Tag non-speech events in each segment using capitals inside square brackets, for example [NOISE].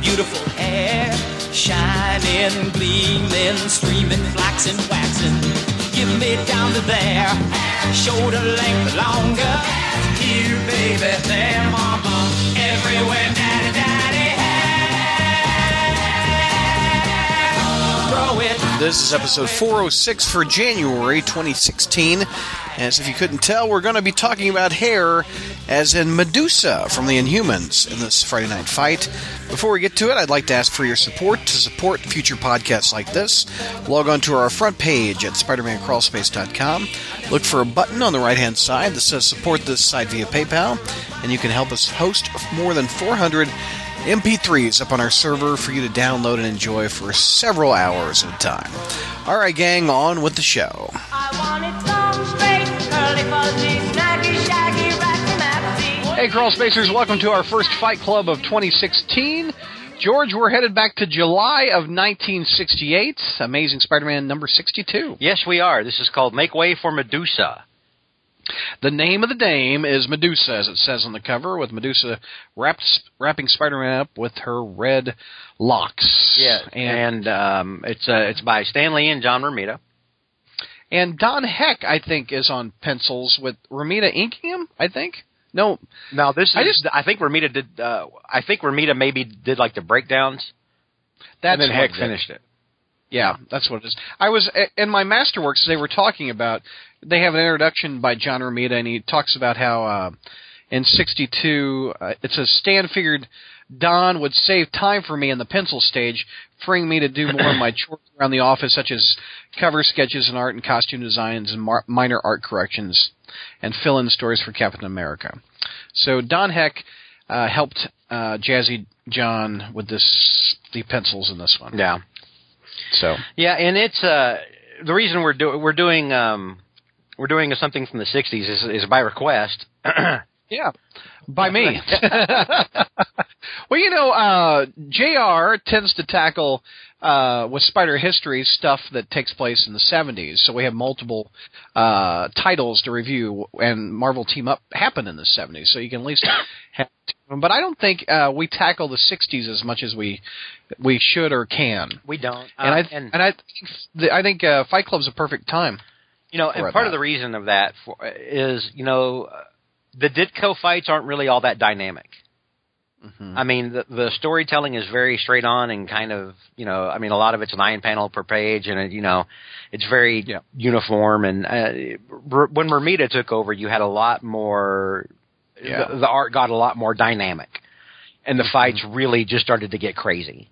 beautiful hair, shining, gleaming, streaming, flaxen, waxing. Give me down to there, shoulder length longer. Here, baby, there, mama, everywhere, daddy, daddy. This is episode 406 for January 2016. As if you couldn't tell, we're going to be talking about hair, as in Medusa from the Inhumans in this Friday night fight. Before we get to it, I'd like to ask for your support to support future podcasts like this. Log on to our front page at SpidermanCrawlspace.com. Look for a button on the right hand side that says support this site via PayPal, and you can help us host more than 400 MP3s up on our server for you to download and enjoy for several hours at a time. All right, gang, on with the show. Hey, Crawl Spacers, welcome to our first Fight Club of 2016. George, we're headed back to July of 1968. Amazing Spider Man number 62. Yes, we are. This is called Make Way for Medusa. The name of the dame is Medusa, as it says on the cover, with Medusa wrapped, wrapping Spider Man up with her red locks. Yeah, And, and um, it's uh, it's by Stan Lee and John Romita. and Don Heck, I think, is on pencils with Romita inking him, I think. No, Now this is I I, think Romita did. Uh, I think Romita maybe did like the breakdowns, that's and then Heck finished it. Yeah, that's what it is. I was in my masterworks. They were talking about. They have an introduction by John Romita, and he talks about how uh, in '62 uh, it says Stan figured Don would save time for me in the pencil stage, freeing me to do more of my [LAUGHS] chores around the office, such as cover sketches and art and costume designs and mar- minor art corrections, and fill-in stories for Captain America. So Don Heck uh, helped uh, Jazzy John with this the pencils in this one. Yeah, So yeah, and it's uh, the reason we're doing we're doing um, we're doing something from the '60s is, is by request. [CLEARS THROAT] Yeah, by me. [LAUGHS] [LAUGHS] well, you know, uh, Jr. tends to tackle uh, with Spider History stuff that takes place in the '70s. So we have multiple uh, titles to review, and Marvel Team Up happened in the '70s. So you can at least [COUGHS] have. Them. But I don't think uh, we tackle the '60s as much as we we should or can. we don't, And uh, I and, I think the, I think uh, Fight Club's a perfect time. You know, and part now. of the reason of that for, is, you know, uh, the Ditko fights aren't really all that dynamic. Mm-hmm. I mean, the, the storytelling is very straight on and kind of, you know, I mean, a lot of it's nine panel per page, and it, you know, it's very Yeah. uniform. And uh, when Romita took over, you had a lot more. Yeah. The, the art got a lot more dynamic, and the Mm-hmm. fights really just started to get crazy.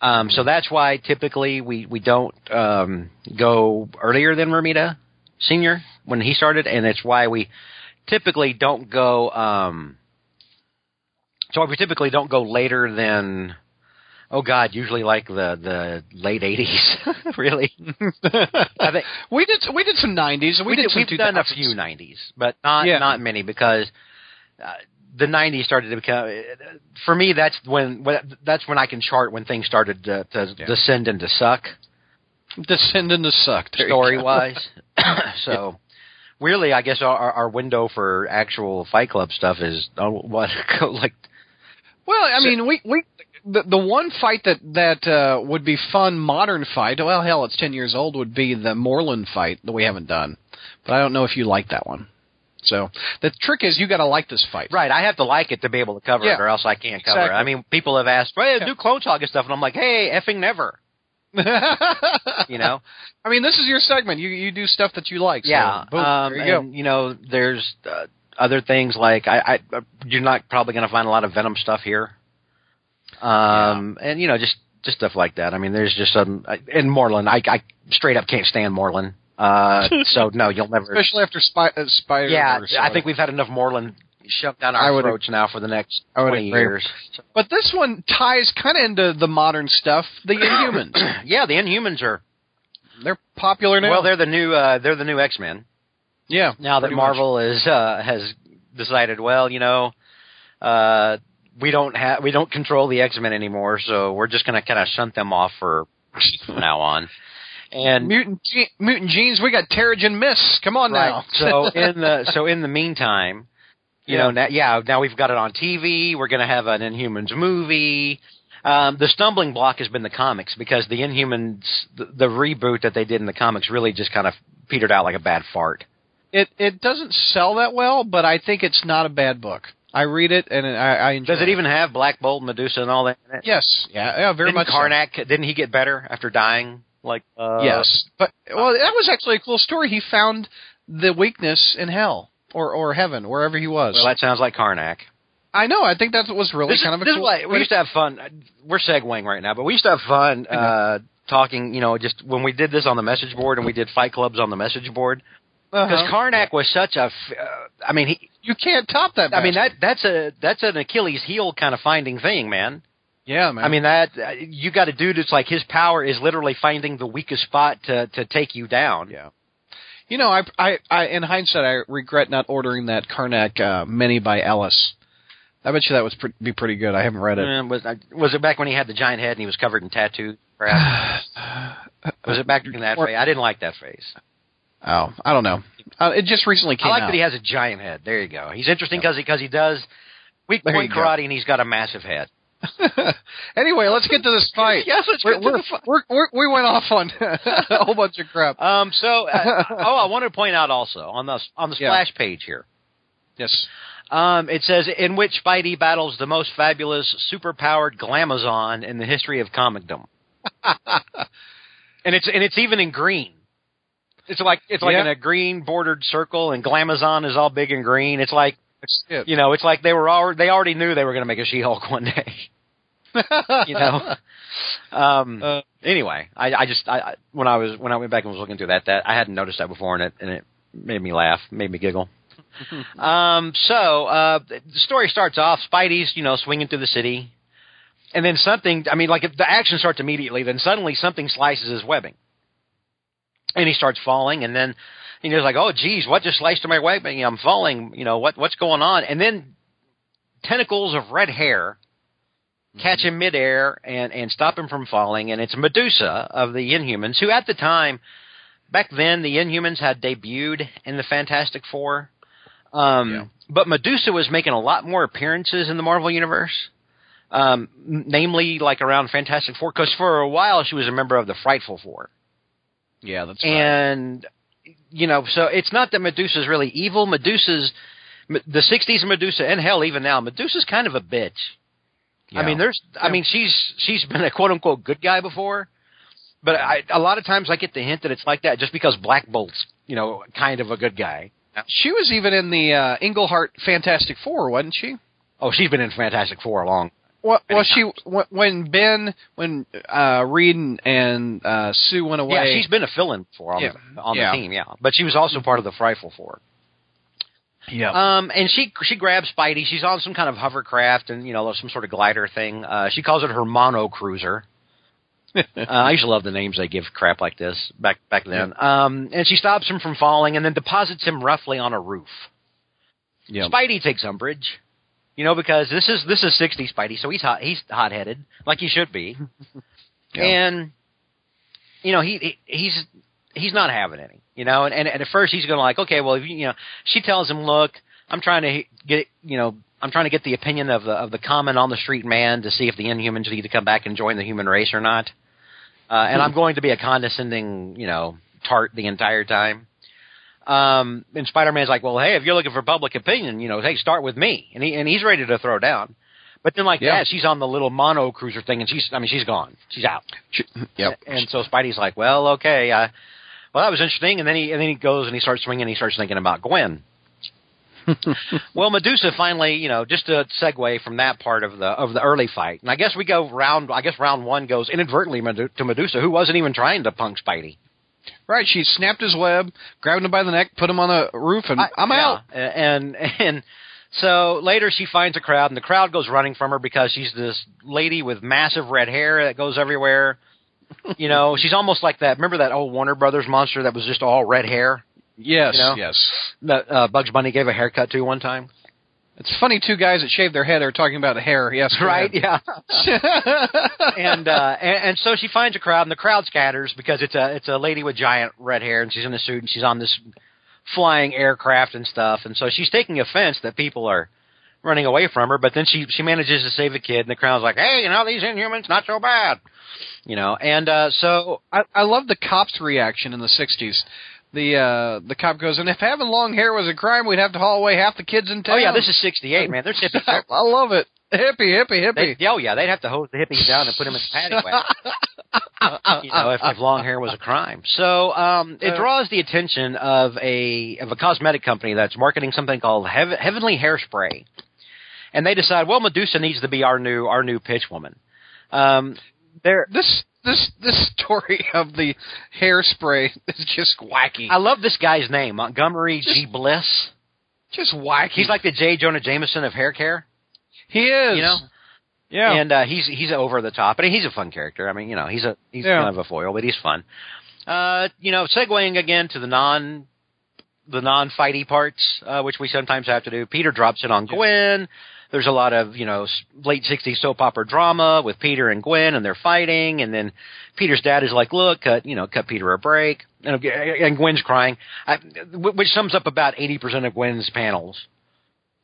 Um, so that's why typically we we don't um, go earlier than Romita Senior when he started, and it's why we typically don't go. Um, so we typically don't go later than. Oh God! Usually like the the late eighties, [LAUGHS] really. I think [LAUGHS] we did we did some '90s. We, we did we've done a few nineties, but not Yeah. not many because uh, the nineties started to become. For me, that's when, when that's when I can chart when things started to, to Yeah. descend into suck Descend into suck. Story wise. [LAUGHS] [COUGHS] so. Really, I guess our, our window for actual Fight Club stuff is oh, what like Well, I So- mean, we we the the one fight that that uh, would be fun modern fight. Well, hell, it's ten years old. Would be the Morlun fight that we haven't done, but I don't know if you like that one. So the trick is you got to like this fight. Right, I have to like it to be able to cover Yeah. it, or else I can't cover it. I mean, people have asked, "Hey, Yeah. do Clone Saga stuff," and I'm like, "Hey, effing never," [LAUGHS] you know. I mean, this is your segment. You you do stuff that you like. So yeah, boom, um, there you go. and you know, there's uh, other things like I, I you're not probably going to find a lot of Venom stuff here. Um, and you know, just just stuff like that. I mean, there's just some in Morlun. I, I straight up can't stand Morlun. Uh, [LAUGHS] so no, you'll never. Especially after Spy, uh, Spider. yeah, Verse, I think we've had enough Morlun shoved down our throats now for the next twenty agree. years. But this one ties kind of into the modern stuff. The Inhumans. [CLEARS THROAT] yeah, the Inhumans are they're popular now. well. They're the new. Uh, they're the new X Men. Yeah. now that pretty much. Marvel is uh, has decided, well, you know, uh, we don't have we don't control the X Men anymore, so we're just going to kind of shunt them off for from [LAUGHS] now on. And Mutant Ge- Mutant Genes, we got Terrigen Mist. Come on now. so in the [LAUGHS] so in the meantime, You know, now, yeah, now we've got it on TV. We're going to have an Inhumans movie. Um, the stumbling block has been the comics because the Inhumans, the, the reboot that they did in the comics, really just kind of petered out like a bad fart. It it doesn't sell that well, but I think it's not a bad book. I read it and I, I enjoy. Does it even have Black Bolt, Medusa, and all that? In it? Yes. Yeah. Yeah. Very didn't much. so. Karnak? Didn't he get better after dying? Like uh, yes. But well, that was actually a cool story. He found the weakness in hell or or heaven, wherever he was. Well, that sounds like Karnak. I know. I think that was really This, kind is, of a this cool. is why we used to have fun. We're segueing right now, but we used to have fun uh, talking. You know, just when we did this on the message board and we did fight clubs on the message board because Uh-huh. Karnak was such a. Uh, I mean, he. you can't top that. I mean that that's a that's an Achilles heel kind of finding thing, man. Yeah, man. I mean that uh, you got a dude that's like his power is literally finding the weakest spot to to take you down. Yeah. You know, I, I, I, in hindsight, I regret not ordering that Karnak uh, mini by Ellis. I bet you that would pre- be pretty good. I haven't read it. Uh, was was it back when he had the giant head and he was covered in tattoos? Perhaps? [SIGHS] was it back in that phase? I didn't like that phase. Oh, I don't know. Uh, it just recently came I like out. that he has a giant head. There you go. He's interesting because he because he does weak point you go. karate and he's got a massive head. [LAUGHS] anyway, let's get to this [LAUGHS] fight. Yes, let's we're, get to the fight. we're, we're, we went off on [LAUGHS] a whole bunch of crap. Um. So, uh, oh, I wanted to point out also on the on the Yeah. splash page here. yes. Um, it says in which Spidey battles the most fabulous, superpowered Glamazon in the history of comicdom, and it's and it's even in green. It's like it's like Yeah. in a green bordered circle, and Glamazon is all big and green. It's like That's it. you know, it's like they were already they already knew they were going to make a She-Hulk [LAUGHS] one day. you know. [LAUGHS] Um. Uh, anyway, I, I just I, I when I was when I went back and was looking through that that I hadn't noticed that before, and it and it made me laugh, made me giggle. [LAUGHS] um. So uh, the story starts off. Spidey's you know swinging through the city, and then something. I mean, like if the action starts immediately, then suddenly something slices his webbing, and he starts falling, and then. And he's like, "Oh, geez, what just sliced my webbing? I'm falling. You know what? What's going on?" And then tentacles of red hair catch him midair and and stop him from falling. And it's Medusa of the Inhumans, who at the time, back then, the Inhumans had debuted in the Fantastic Four. Um, Yeah. But Medusa was making a lot more appearances in the Marvel universe. Um, namely, like around Fantastic Four, because for a while she was a member of the Frightful Four. Yeah, that's right. And you know, so it's not that Medusa's really evil. Medusa's the '60s Medusa, and hell, even now, Medusa's kind of a bitch. I mean, there's, I mean, she's she's been a quote unquote good guy before, but I, a lot of times I get the hint that it's like that just because Black Bolt's, you know, kind of a good guy. She was even in the uh, Englehart Fantastic Four, wasn't she? Oh, she's been in Fantastic Four a long. Well, well she when- when Ben, when uh, Reed and, uh, Sue went away. Yeah, she's been a fill-in before on, Yeah. the, on Yeah. the team, yeah. But she was also part of the Frightful Four. yeah. Um, and she she grabs Spidey. She's on some kind of hovercraft and you know some sort of glider thing. Uh, she calls it her mono cruiser. [LAUGHS] uh, I used to love the names they give crap like this back back then. Um, and she stops him from falling and then deposits him roughly on a roof. yeah. Spidey takes umbrage, you know, because this is this is '60s Spidey, so he's hot he's hot headed like he should be, [LAUGHS] Yeah. and you know he, he he's he's not having any, you know, and, and, and at first he's going to like, okay, well, if you, you know, she tells him, look, I'm trying to get, you know, I'm trying to get the opinion of the of the common on the street man to see if the Inhumans need to come back and join the human race or not, uh, and I'm going to be a condescending, you know, tart the entire time. Um, and Spider-Man's like, well, hey, if you're looking for public opinion, you know, hey, start with me, and he and he's ready to throw down. But then, like Yeah. that, she's on the little mono cruiser thing, and she's, I mean, she's gone, she's out. Yep. And so Spidey's like, well, okay, uh, well, that was interesting. And then he and then he goes and he starts swinging. and He starts thinking about Gwen. [LAUGHS] well, Medusa finally, you know, just to segue from that part of the of the early fight, and I guess we go round. I guess round one goes inadvertently to Medusa, who wasn't even trying to punk Spidey. Right. She snapped his web, grabbed him by the neck, put him on the roof, and I, am yeah. out. And [LAUGHS] and so later she finds a crowd, and the crowd goes running from her because she's this lady with massive red hair that goes everywhere. you know, she's almost like that. Remember that old Warner Brothers monster that was just all red hair? Yes. You know? Yes. that uh, Bugs Bunny gave a haircut to one time. It's funny. Two guys that shave their head are talking about the hair. Yes. Right? Yeah. [LAUGHS] and, uh, and and so she finds a crowd, and the crowd scatters because it's a it's a lady with giant red hair, and she's in a suit, and she's on this flying aircraft and stuff, and so she's taking offense that people are running away from her. But then she she manages to save a kid, and the crowd's like, "Hey, you know these Inhumans not so bad," you know. And uh, so I, I love the cop's reaction in the '60s. The uh, the cop goes, and if having long hair was a crime, we'd have to haul away half the kids in town. oh yeah, this is '68, man. They're hippies. [LAUGHS] I, I love it. Hippie, hippie, They, hippie. oh yeah, they'd have to hose the hippies down and put them in the paddy wagon. [LAUGHS] you know, if, if long hair was a crime. So um, it draws the attention of a of a cosmetic company that's marketing something called Heav- Heavenly Hairspray, and they decide, well, Medusa needs to be our new our new pitch woman. Um, they're This this this story of the hairspray is just wacky. I love this guy's name, Montgomery G. Bliss. just wacky. He's like the J. Jonah Jameson of hair care. he is. You know? Yeah. and uh, he's he's over the top, and he's a fun character. I mean, you know, he's a he's Yeah. kind of a foil, but he's fun. Uh, you know, segueing again to the non the non fighty parts, uh, which we sometimes have to do. Peter drops in on Gwen. There's a lot of you know late '60s soap opera drama with Peter and Gwen, and they're fighting, and then Peter's dad is like, "Look, cut you know, cut Peter a break," and, uh, and Gwen's crying, I, which sums up about 80% of Gwen's panels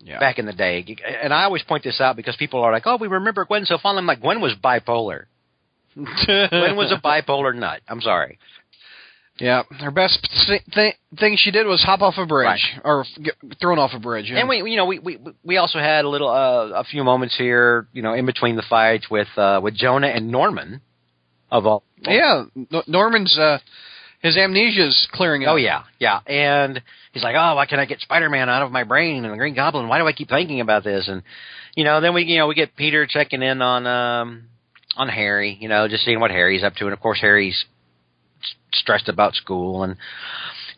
yeah. back in the day. And I always point this out because people are like, "Oh, we remember Gwen so fondly." I'm like, Gwen was bipolar. [LAUGHS] Gwen was a bipolar nut. I'm sorry. Yeah. Her best th- th- thing she did was hop off a bridge Right. or get thrown off a bridge. yeah. And we, you know, we we we also had a little uh, a few moments here, you know, in between the fights with uh, with Jonah and Norman, of all. yeah, Norman's uh, his amnesia's clearing up. Oh yeah, yeah. And he's like, "Oh, why can't I get Spider-Man out of my brain and the Green Goblin? Why do I keep thinking about this?" And you know, then we you know we get Peter checking in on um on Harry, you know, just seeing what Harry's up to, and of course Harry's stressed about school. And.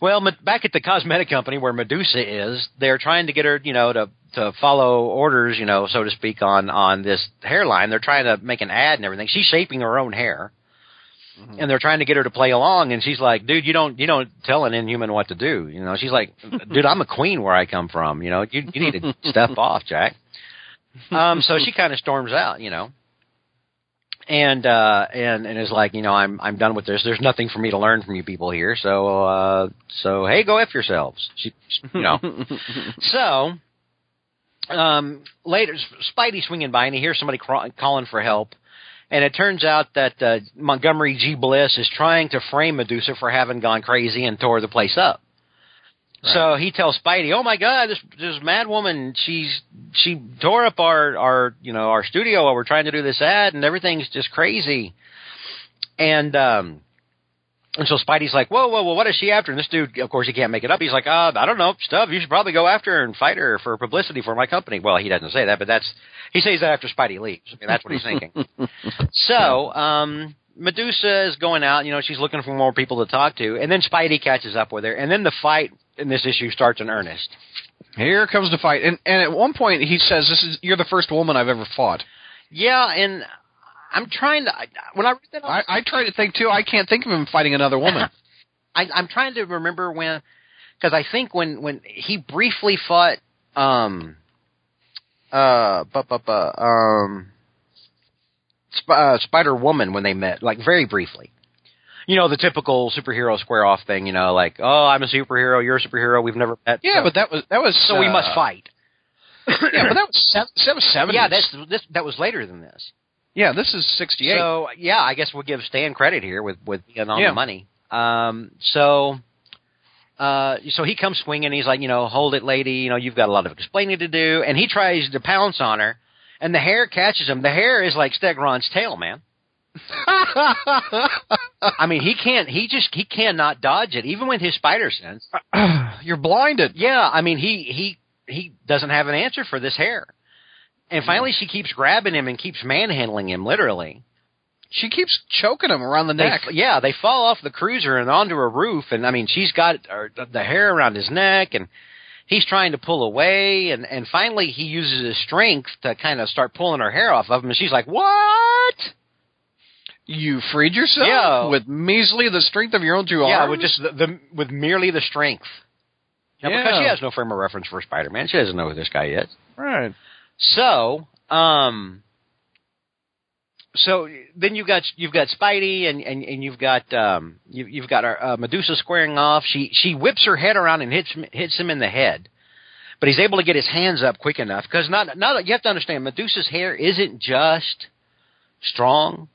Well, back at the cosmetic company where Medusa is, they're trying to get her, you know, to to follow orders, you know, so to speak, on on this hairline. They're trying to make an ad and everything. She's shaping her own hair. And they're trying to get her to play along. And she's like dude you don't you don't tell an inhuman what to do. You know she's like dude i'm a queen where i come from. You know you you need to [LAUGHS] step off jack. Um so she kind of storms out you know and uh and and is like you know i'm i'm done with this. There's nothing for me to learn from you people here. So uh so hey go f yourselves. She you know. [LAUGHS] So um later spidey swinging by and he hears somebody craw- calling for help. And it turns out that uh, Montgomery G. Bliss is trying to frame Medusa for having gone crazy and tore the place up. So he tells Spidey, "Oh my God, this this mad woman, she's she tore up our our you know our studio while we're trying to do this ad, and everything's just crazy." And um, and so Spidey's like, "Whoa, whoa, whoa, what is she after?" And this dude, of course, he can't make it up. He's like, "Uh, I don't know, stuff. You should probably go after her and fight her for publicity for my company." Well, he doesn't say that, but that's he says that after Spidey leaves. I mean, that's what he's thinking. [LAUGHS] So, um, Medusa is going out. You know, she's looking for more people to talk to, and then Spidey catches up with her, and then the fight in this issue starts in earnest. Here comes the fight, and and at one point he says, "This is you're the first woman I've ever fought." Yeah, and I'm trying to I- when I read that, I, I try to think too. I can't think of him fighting another woman. [LAUGHS] I, I'm trying to remember when, because I think when when he briefly fought, um, uh, bu- bu- bu- um, Sp- uh, Spider Woman when they met, like very briefly. You know the typical superhero square off thing. You know, like oh, I'm a superhero, you're a superhero, we've never met. yeah, so, but that was that was so we uh, must fight. Yeah, but that was that was seventies. yeah, that's this that was later than this. yeah. This is sixty eight. So yeah, I guess we'll give Stan credit here with with being on Yeah. the money. Um, so. Uh, so he comes swinging. He's like, you know, hold it, lady. You know, you've got a lot of explaining to do. And he tries to pounce on her, and the hair catches him. The hair is like Stegron's tail, man. [LAUGHS] I mean, he can't. He just he cannot dodge it, even with his spider sense. [CLEARS THROAT] You're blinded. Yeah, I mean, he he he doesn't have an answer for this hair. And finally, she keeps grabbing him and keeps manhandling him, literally. She keeps choking him around the They, neck. yeah, they fall off the cruiser and onto a roof, and I mean, she's got uh, the hair around his neck, and he's trying to pull away, and and finally he uses his strength to kind of start pulling her hair off of him, and she's like, "What?" You freed yourself Yeah. with measly the strength of your own two Yeah, arms. with just the, the with merely the strength. Now, because she has no frame of reference for Spider-Man, she doesn't know who this guy is. right. So, um, so then you've got you've got Spidey and and, and you've got um you, you've got our, uh, Medusa squaring off. She she whips her head around and hits him- hits him in the head, but he's able to get his hands up quick enough because not not you have to understand Medusa's hair isn't just strong.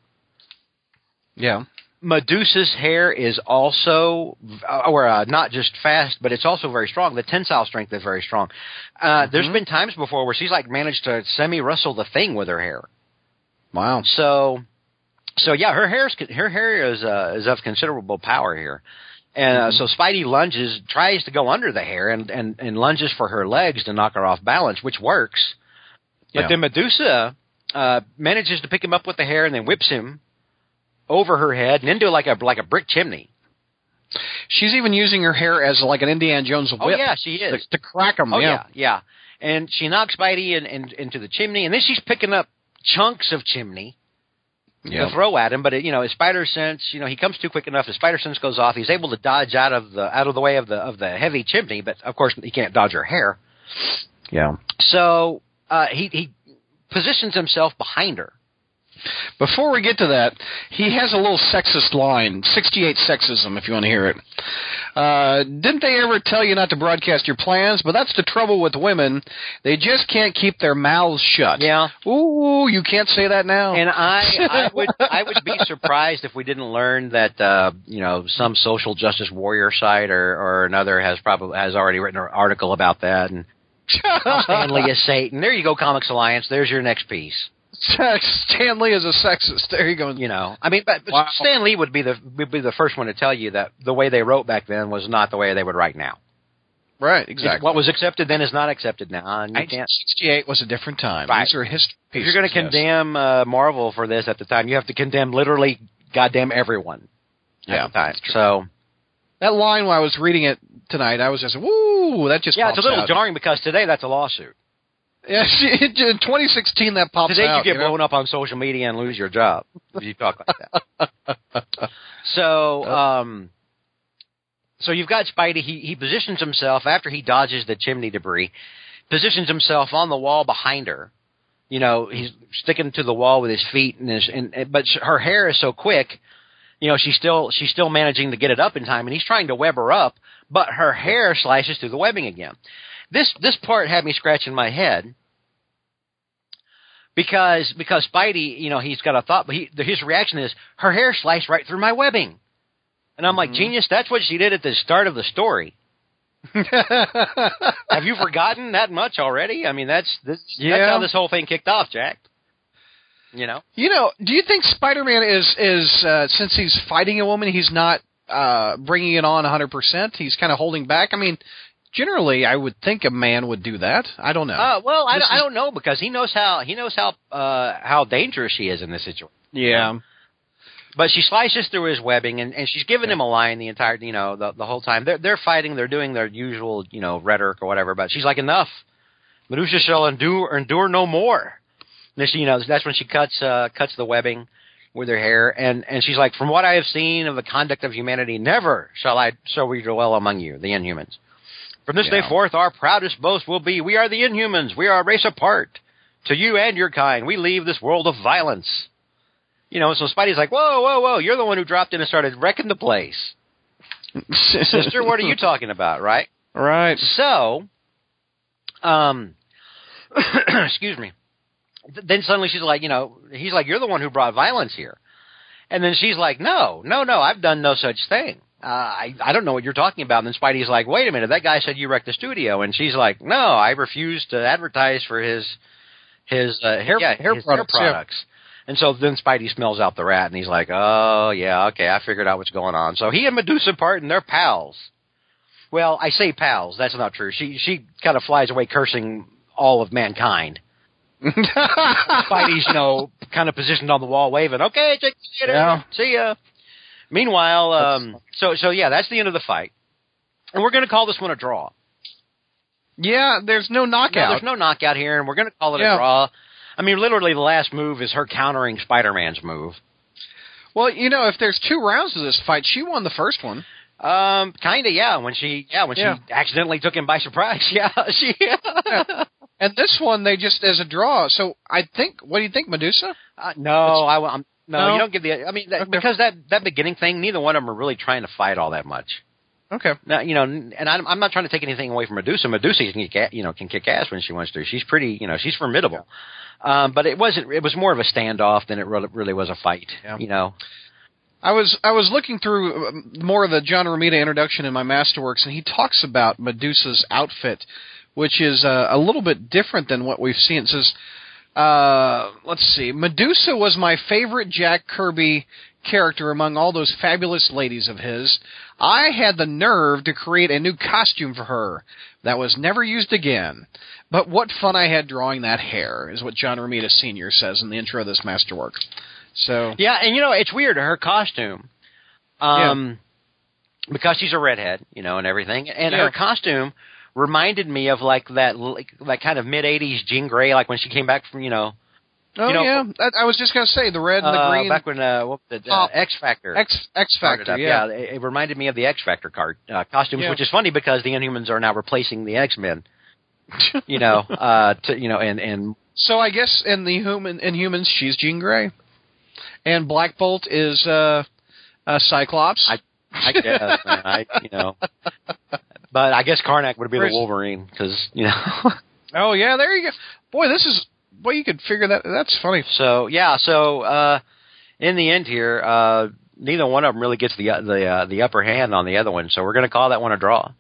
Yeah. Medusa's hair is also, uh, or uh, not just fast, but it's also very strong. The tensile strength is very strong. Uh, There's been times before where she's like managed to semi wrestle the thing with her hair. Wow. So, so yeah, her hair's her hair is uh, is of considerable power here, and uh, so Spidey lunges, tries to go under the hair, and, and and lunges for her legs to knock her off balance, which works. But Yeah. then Medusa uh, manages to pick him up with the hair and then whips him over her head and into like a like a brick chimney. She's even using her hair as like an Indiana Jones whip. Oh yeah, she To, is. to crack them. Oh yeah. yeah, yeah. And she knocks Spidey in, in, into the chimney, and then she's picking up chunks of chimney Yeah. to throw at him. But it, you know, his spider sense, you know, he comes too quick enough. His spider sense goes off. He's able to dodge out of the out of the way of the of the heavy chimney, but of course he can't dodge her hair. Yeah. So uh, he he positions himself behind her. Before we get to that, he has a little sexist line, 68 sexism, if you want to hear it. Uh, didn't they ever tell you not to broadcast your plans? But that's the trouble with women. They just can't keep their mouths shut. Yeah. Ooh, you can't say that now. And I, I [LAUGHS] would, I would be surprised if we didn't learn that, uh, you know, some social justice warrior site or, or another has probably has already written an article about that. And [LAUGHS] Stan Lee is Satan. There you go, Comics Alliance. There's your next piece. Stan Lee is a sexist. There you go. You know, I mean, but, but Wow. Stan Lee would be the would be the first one to tell you that the way they wrote back then was not the way they would write now. Right, It's- exactly. What was accepted then is not accepted now, and you can't. 1968 was a different time. Right. These are history If you're going to yes. condemn uh, Marvel for this at the time, you have to condemn literally goddamn everyone Yeah, at the time. So that line when I was reading it tonight, I was just, woo, that just yeah, it's a little out. jarring because today that's a lawsuit. Yeah, [LAUGHS] in 2016 that pops Today out. you get you know? blown up on social media and lose your job if you talk like that. [LAUGHS] so, um, so you've got Spidey. He he positions himself after he dodges the chimney debris, positions himself on the wall behind her. You know, he's sticking to the wall with his feet, and his and and- but her hair is so quick. You know, she's still she's still managing to get it up in time, and he's trying to web her up, but her hair slices through the webbing again. This this part had me scratching my head because because Spidey, you know, he's got a thought, but he, his reaction is her hair sliced right through my webbing, and I'm like, genius, that's what she did at the start of the story. [LAUGHS] Have you forgotten that much already? I mean, that's this, that's Yeah. how this whole thing kicked off, Jack. You know, You know, do you think Spider-Man is is uh, since he's fighting a woman, he's not uh, bringing it on 100%? He's kind of holding back. I mean, generally, I would think a man would do that. I don't know. uh, well, I, This I don't know because he knows how he knows how uh, how dangerous she is in this situation. yeah. But she slices through his webbing, and, and she's giving him a line the entire, you know, the, the whole time. They're they're fighting, they're doing their usual, you know, rhetoric or whatever. But she's like, enough. Medusa shall endure endure no more. And she, you know, that's when she cuts uh, cuts the webbing with her hair, and and she's like, from what I have seen of the conduct of humanity, never shall I shall we dwell among you, the Inhumans. From this Yeah. day forth, our proudest boast will be, we are the Inhumans. We are a race apart. To you and your kind, we leave this world of violence. You know, so Spidey's like, whoa, whoa, whoa, you're the one who dropped in and started wrecking the place. [LAUGHS] Sister, what are you talking about, right? Right. So, um, [CLEARS THROAT] excuse me. Then suddenly she's like, you know, he's like, you're the one who brought violence here. And then she's like, no, no, no, I've done no such thing. Uh, I, I don't know what you're talking about. And then Spidey's like, wait a minute, that guy said you wrecked the studio. And she's like, no, I refuse to advertise for his, his, uh, hair, yeah, hair his products, hair products. And so then Spidey smells out the rat and he's like, oh, yeah, okay, I figured out what's going on. So he and Medusa part and they're pals. Well, I say pals. That's not true. She she kind of flies away cursing all of mankind. [LAUGHS] Spidey's, you know, kind of positioned on the wall, waving, "Okay, check you later. Yeah. See ya." Meanwhile, um, so so yeah, that's the end of the fight, and we're going to call this one a draw. yeah, there's no No, knockout. there's no knockout here, and we're going to call it Yeah. a draw. I mean, literally, the last move is her countering Spider-Man's move. well, you know, if there's two rounds of this fight, she won the first one. Um, kind of, yeah. When she, yeah, when Yeah. she accidentally took him by surprise, [LAUGHS] yeah, she. [LAUGHS] And this one, they just as a draw. So I think. What do you think, Medusa? Uh, no, I, am no, No? You don't give the. I mean, that, Okay. because that that beginning thing, neither one of them are really trying to fight all that much. Okay. Now, you know, and I'm, I'm not trying to take anything away from Medusa. Medusa can kick, you know, can kick ass when she wants to. She's pretty, you know, she's formidable. Um, but it wasn't. It was more of a standoff than it really, really was a fight. Yeah. You know. I was I was looking through um, more of the John Romita introduction in my masterworks, and he talks about Medusa's outfit, which is uh, a little bit different than what we've seen. It says, uh, let's see, Medusa was my favorite Jack Kirby character among all those fabulous ladies of his. I had the nerve to create a new costume for her that was never used again. But what fun I had drawing that hair, is what John Romita Sr. says in the intro of this masterwork. So, Yeah, and you know, it's weird. Her costume, um, because she's a redhead, you know, and everything, and Yeah. her costume reminded me of like that, like that kind of mid '80s Jean Grey, like when she came back from, you know, Oh You know, yeah, I, I was just gonna say the red and the uh, green back when uh, what it, uh, X Factor. X X Factor. Yeah. it, it reminded me of the X Factor card uh, costumes, Yeah. which is funny because the Inhumans are now replacing the X Men. [LAUGHS] you know, uh, to, you know, and and So I guess in the human in humans, she's Jean Grey, and Black Bolt is uh, uh Cyclops. I I guess, man, I you know, [LAUGHS] but I guess Karnak would be Where's- the Wolverine because you know. [LAUGHS] oh yeah, there you go. Boy, this is boy. You could figure that. That's funny. So yeah, so uh, in the end here, uh, neither one of them really gets the the uh, the upper hand on the other one. So we're going to call that one a draw.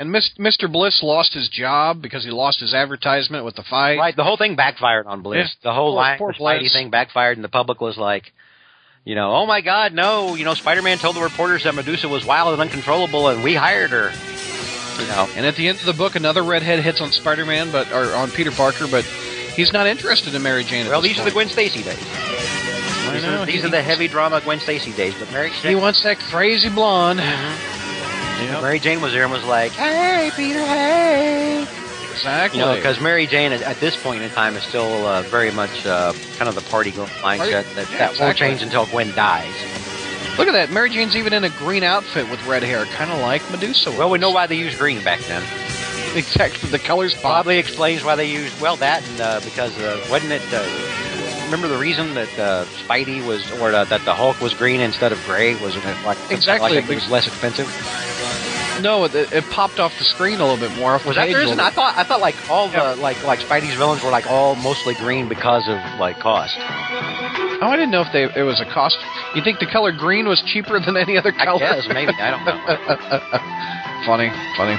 And Mr. Bliss lost his job because he lost his advertisement with the fight. Right, the whole thing backfired on Bliss. Yeah. The whole Poor- line, poor the Spidey Bliss. thing backfired, and the public was like, you know, oh my God, no, you know, Spider-Man told the reporters that Medusa was wild and uncontrollable, and we hired her. You know, And at the end of the book, another redhead hits on Spider-Man, but or on Peter Parker, but he's not interested in Mary Jane. at well, these are the. Gwen Stacy days. These, know. are, these He- are the heavy drama Gwen Stacy days. But Mary, He wants that crazy blonde. Yep. Mary Jane was there and was like, hey, Peter, hey. Exactly. You know, because Mary Jane at, at this point in time is still uh, very much uh, kind of the party mindset that, Yeah, that won't change until Gwen dies. Look at that. Mary Jane's even in a green outfit with red hair, kind of like Medusa. Well, we know why they used green back then. exactly. The colors pop. Probably explains why they used well that and uh, because uh, wasn't it? Uh, remember the reason that uh, Spidey was or uh, that the Hulk was green instead of gray Wasn't it like Exactly, like it was less expensive? No, it, it popped off the screen a little bit more. Was the that the reason? I thought I thght like all the Yeah. like like Spidey's villains were like all mostly green because of like cost. Oh, I didn't know if they it was a cost. You think the color green was cheaper than any other color? I guess maybe I don't know. [LAUGHS] funny, funny.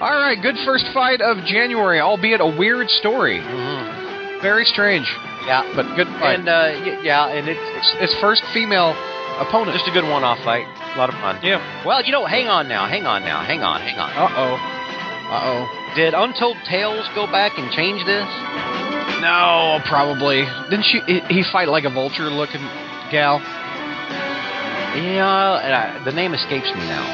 All right, good first fight of January, albeit a weird story. Mhm. Very strange, Yeah, but good fight. and uh, yeah, and it's it's, it's first female opponent. just a good one-off fight. A lot of fun. yeah. Well, you know, hang on now, hang on now, hang on, hang on. Uh oh. Uh oh. Did Untold Tales go back and change this? No, probably. Didn't she? He, fight like a vulture looking gal. Yeah, and I, the name escapes me now.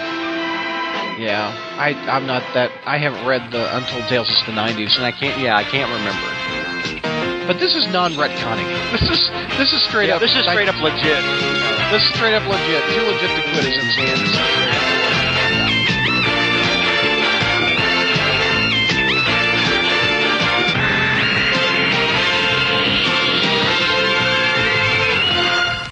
Yeah, I I'm not that. I haven't read the Untold Tales since the '90s, And I can't. Yeah, I can't remember. But this is non-retconning. This is this is straight Yeah, up. this is straight up legit. This is straight up legit. Too legit to quit,